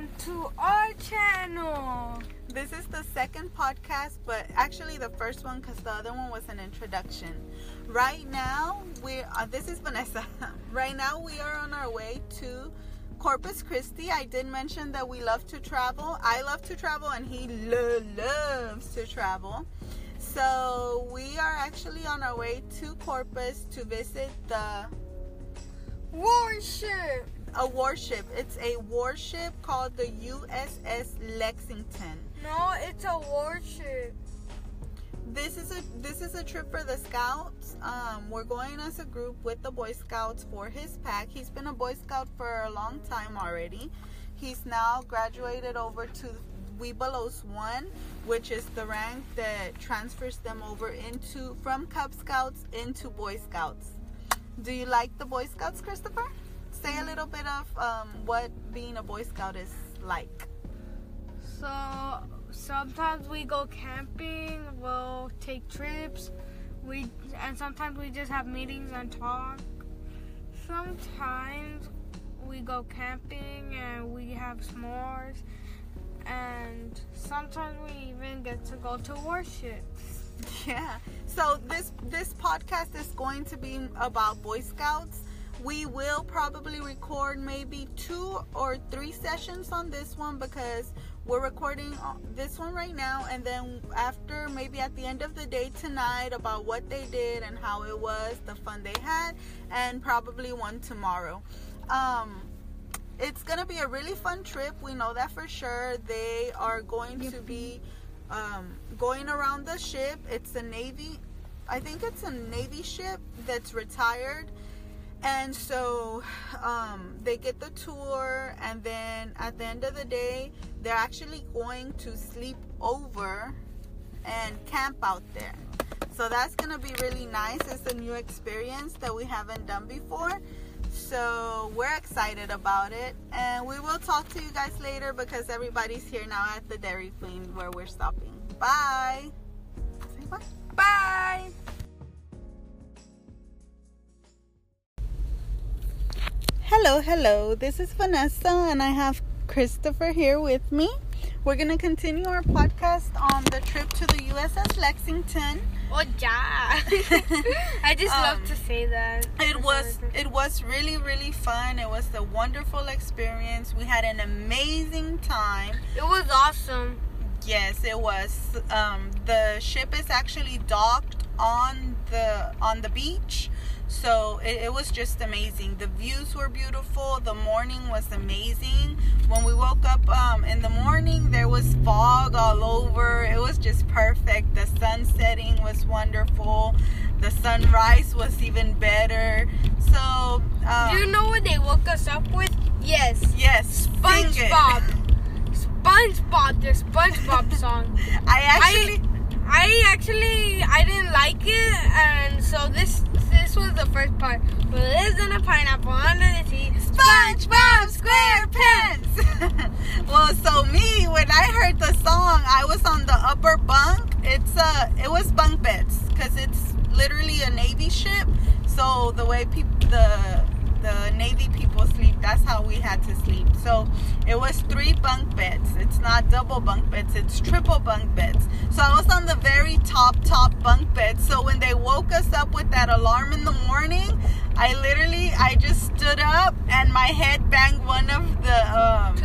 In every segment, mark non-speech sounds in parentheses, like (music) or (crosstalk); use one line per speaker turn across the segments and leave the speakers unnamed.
welcome to our channel.
This is the second podcast, but actually the first one because the other one was an introduction. Right now, we uh, this is Vanessa. (laughs) right now, we are on our way to Corpus Christi. I did mention that we love to travel. I love to travel, and he lo- loves to travel. So we are actually on our way to Corpus to visit the
Warship.
A warship. It's a warship called the USS Lexington.
No, it's a warship.
This is a this is a trip for the scouts. Um, we're going as a group with the Boy Scouts for his pack. He's been a Boy Scout for a long time already. He's now graduated over to Webelos One, which is the rank that transfers them over into from Cub Scouts into Boy Scouts. Do you like the Boy Scouts, Christopher? Say a little bit of um, what being a Boy Scout is like.
So sometimes we go camping, we'll take trips, we and sometimes we just have meetings and talk. Sometimes we go camping and we have s'mores, and sometimes we even get to go to warships. (laughs)
Yeah. So this this podcast is going to be about Boy Scouts. We will probably record maybe two or three sessions on this one because we're recording this one right now and then after maybe at the end of the day tonight about what they did and how it was, the fun they had and probably one tomorrow. Um it's going to be a really fun trip. We know that for sure. They are going to be um, going around the ship. It's a Navy, I think it's a Navy ship that's retired. And so um, they get the tour, and then at the end of the day, they're actually going to sleep over and camp out there. So that's to be really nice. It's a new experience that we haven't done before. So we're excited about it. And we will talk to you guys later because everybody's here now at the Dairy Queen where we're stopping. Bye. Bye.
Bye.
Hello, hello. This is Vanessa, and I have Christopher here with me. We're going to continue our podcast on the trip to the USS Lexington.
Oh yeah. (laughs) I just love
Um,
to say that.
It was it was really really fun. It was a wonderful experience. We had an amazing time.
It was awesome.
Yes, it was. Um, the ship is actually docked on the on the beach, so it, it was just amazing. The views were beautiful. The morning was amazing. When we woke up um, in the morning, there was fog all over. It was just perfect. The sun setting was wonderful. The sunrise was even better. So, um,
Do you know what they woke us up with? Yes.
yes.
SpongeBob. SpongeBob, the SpongeBob (laughs) song.
I actually.
I actually I didn't like it, and so this this was the first part. We lived in a pineapple under the sea.
SpongeBob SquarePants. (laughs) well, so me when I heard the song, I was on the upper bunk. It's uh, it was bunk beds because it's literally a Navy ship. So the way people the the Navy people sleep, that's how we had to sleep. So it was three bunk beds. It's not double bunk beds, it's triple bunk beds. So I was on the very top, top bunk bed. So when they woke us up with that alarm in the morning, I literally, I just stood up and my head banged one of the, um,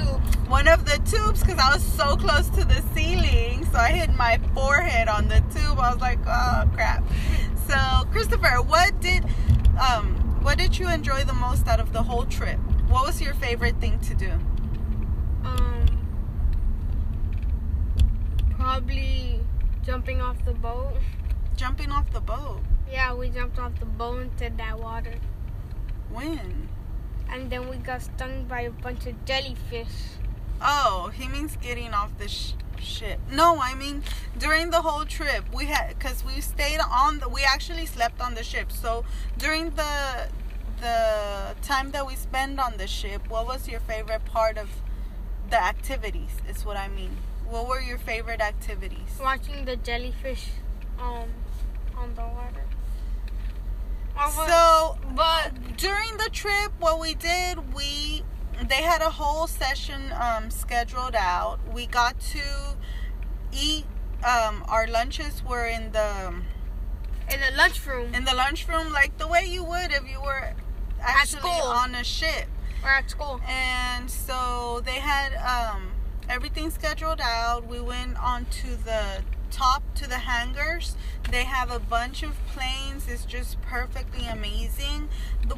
one of the tubes because I was so close to the ceiling. So I hit my forehead on the tube. I was like, oh crap. So Christopher, what did, um, what did you enjoy the most out of the whole trip? What was your favorite thing to do?
Um, probably jumping off the boat.
Jumping off the boat.
Yeah, we jumped off the boat into that water,
When?
and then we got stung by a bunch of jellyfish.
Oh, he means getting off the sh- ship. No, I mean during the whole trip we had because we stayed on the. We actually slept on the ship. So during the the time that we spent on the ship, what was your favorite part of the activities? Is what I mean. What were your favorite activities?
Watching the jellyfish, um, on the water.
So
but
during the trip, what we did, we they had a whole session um, scheduled out. We got to eat. Um, our lunches were in the
In the lunchroom
in the lunchroom, like the way you would if you were actually on a ship.
or at school.
And so they had um, everything scheduled out. We went on to the top to the hangars. They have a bunch of planes. It's just perfectly amazing.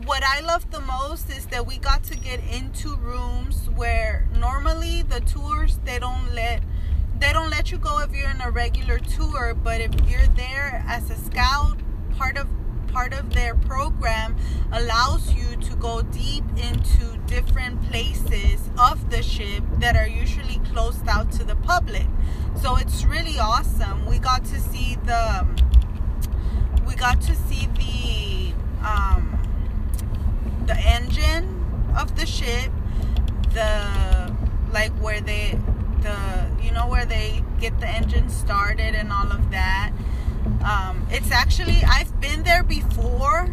What I love the most is that we got to get into rooms where normally the tours they don't let they don't let you go if you're in a regular tour, but if you're there as a scout, part of part of their program allows you to go deep into different places of the ship that are usually closed out to the public. So it's really awesome. We got to see the we got to see the um, the engine of the ship, the like where they the you know where they get the engine started and all of that. Um, it's actually I've been there before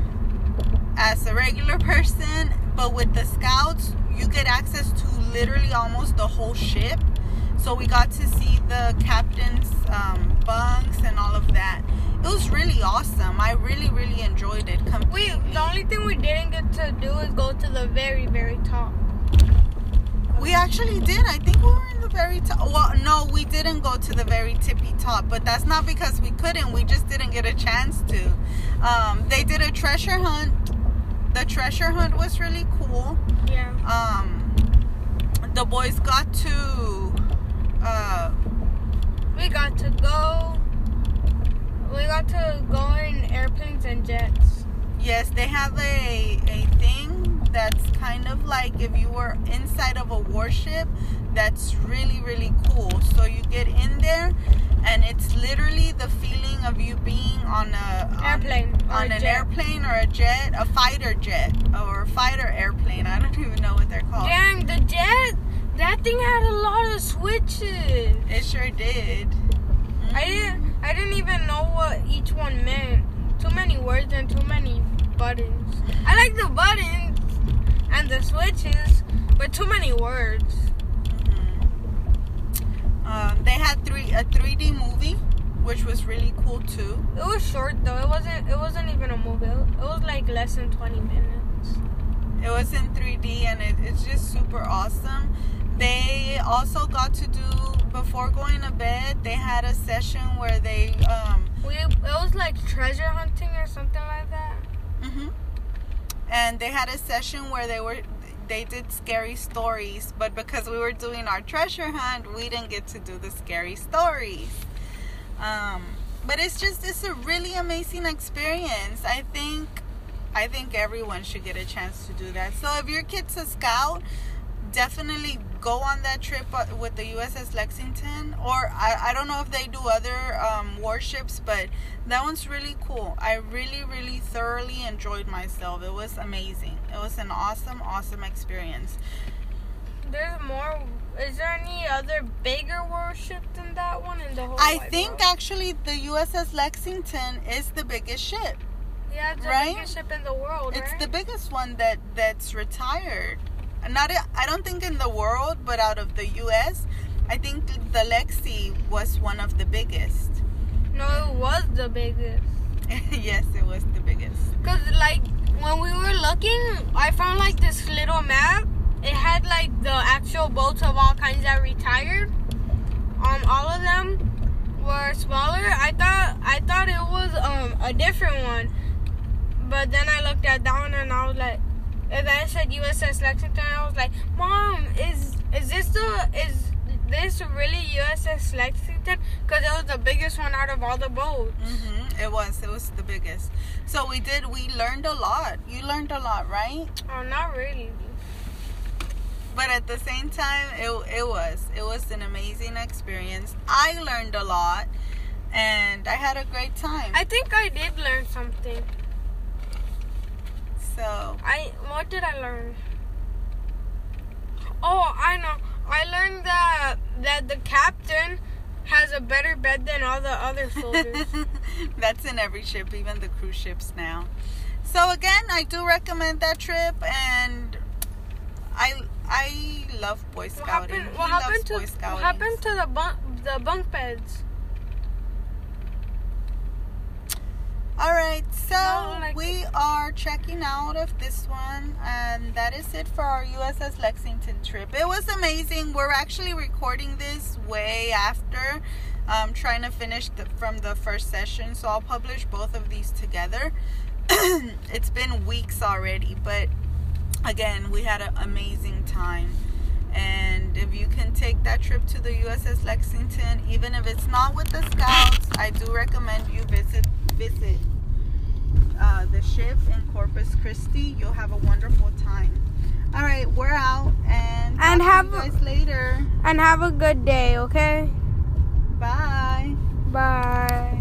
as a regular person, but with the scouts, you get access to literally almost the whole ship. So we got to see the captain's um, bunks and all of that. It was really awesome. I really, really enjoyed it
We the only thing we didn't get to do is go to the very very top.
We actually did. I think we were the very top. Well, no, we didn't go to the very tippy top, but that's not because we couldn't. We just didn't get a chance to. Um, they did a treasure hunt. The treasure hunt was really cool.
Yeah.
Um, the boys got to. Uh,
We got to go. We got to go in airplanes and jets.
yes, they have a a thing that's kind of like if you were inside of a warship. That's really really cool. So you get in there, and it's literally the feeling of you being on a
Airplane
on
a
an
jet.
airplane or a jet, a fighter jet or a fighter airplane. I don't even know what they're called.
Dang, the jet. That thing had a lot of switches.
It sure did.
I didn't. I didn't even know what each one meant. Too many words and too many buttons. I like the buttons and the switches, but too many words.
Mhm. Um, they had three a 3D movie, which was really cool too.
It was short though. It wasn't. It wasn't even a movie. It was like less than twenty minutes.
It was in 3D and it, it's just super awesome. They also got to do before going to bed. They had a session where they um,
We. It was like treasure hunting or something like that.
mhm. and they had a session where they were they did scary stories, but because we were doing our treasure hunt, we didn't get to do the scary stories. Um, but it's just it's a really amazing experience. I think I think everyone should get a chance to do that. So if your kid's a scout, definitely go on that trip uh, with the USS Lexington. Or I, I don't know if they do other um, warships, but that one's really cool. I really, really thoroughly enjoyed myself. It was amazing. It was an awesome, awesome experience.
There's more. Is there any other bigger warship than that one in the whole?
I
wide
think
world?
actually the USS Lexington is the biggest ship.
yeah, it's the
right?
biggest ship in the world,
It's
right?
the biggest one that that's retired. Not I don't think in the world, but out of the U.S., I think the Lexi was one of the biggest.
no, it was the biggest. (laughs)
yes, it was the biggest.
Cause like when we were looking, I found like this little map. It had like the actual boats of all kinds that retired. Um, all of them were smaller. I thought I thought it was um a different one, but then I looked at that one and I was like, and then it said USS Lexington. I was like, Mom, is is this the is this really USS Lexington? Cause it was the biggest one out of all the boats.
hmm It was. It was the biggest. So we did. We learned a lot. You learned a lot, right?
Oh, not really.
But at the same time, it it was. It was an amazing experience. I learned a lot, and I had a great time.
I think I did learn something.
So
I what did I learn? Oh, I know. I learned that that the captain has a better bed than all the other soldiers. (laughs)
That's in every ship, even the cruise ships now. So again, I do recommend that trip, and I I love Boy
What
Scouting.
happened?
he
What
loves
happened to
Scouting.
what happened to the bunk the bunk beds?
All right, so
like-
we are checking out of this one, and that is it for our USS Lexington trip. It was amazing. We're actually recording this way after, um, trying to finish the, from the first session, so I'll publish both of these together. (clears throat) it's been weeks already, but again, we had an amazing time. And if you can take that trip to the USS Lexington, even if it's not with the Scouts, I do recommend you visit visit uh, the ship in Corpus Christi. You'll have a wonderful time. All right, we're out and
And have
to you guys later.
And have a good day, okay?
Bye.
Bye.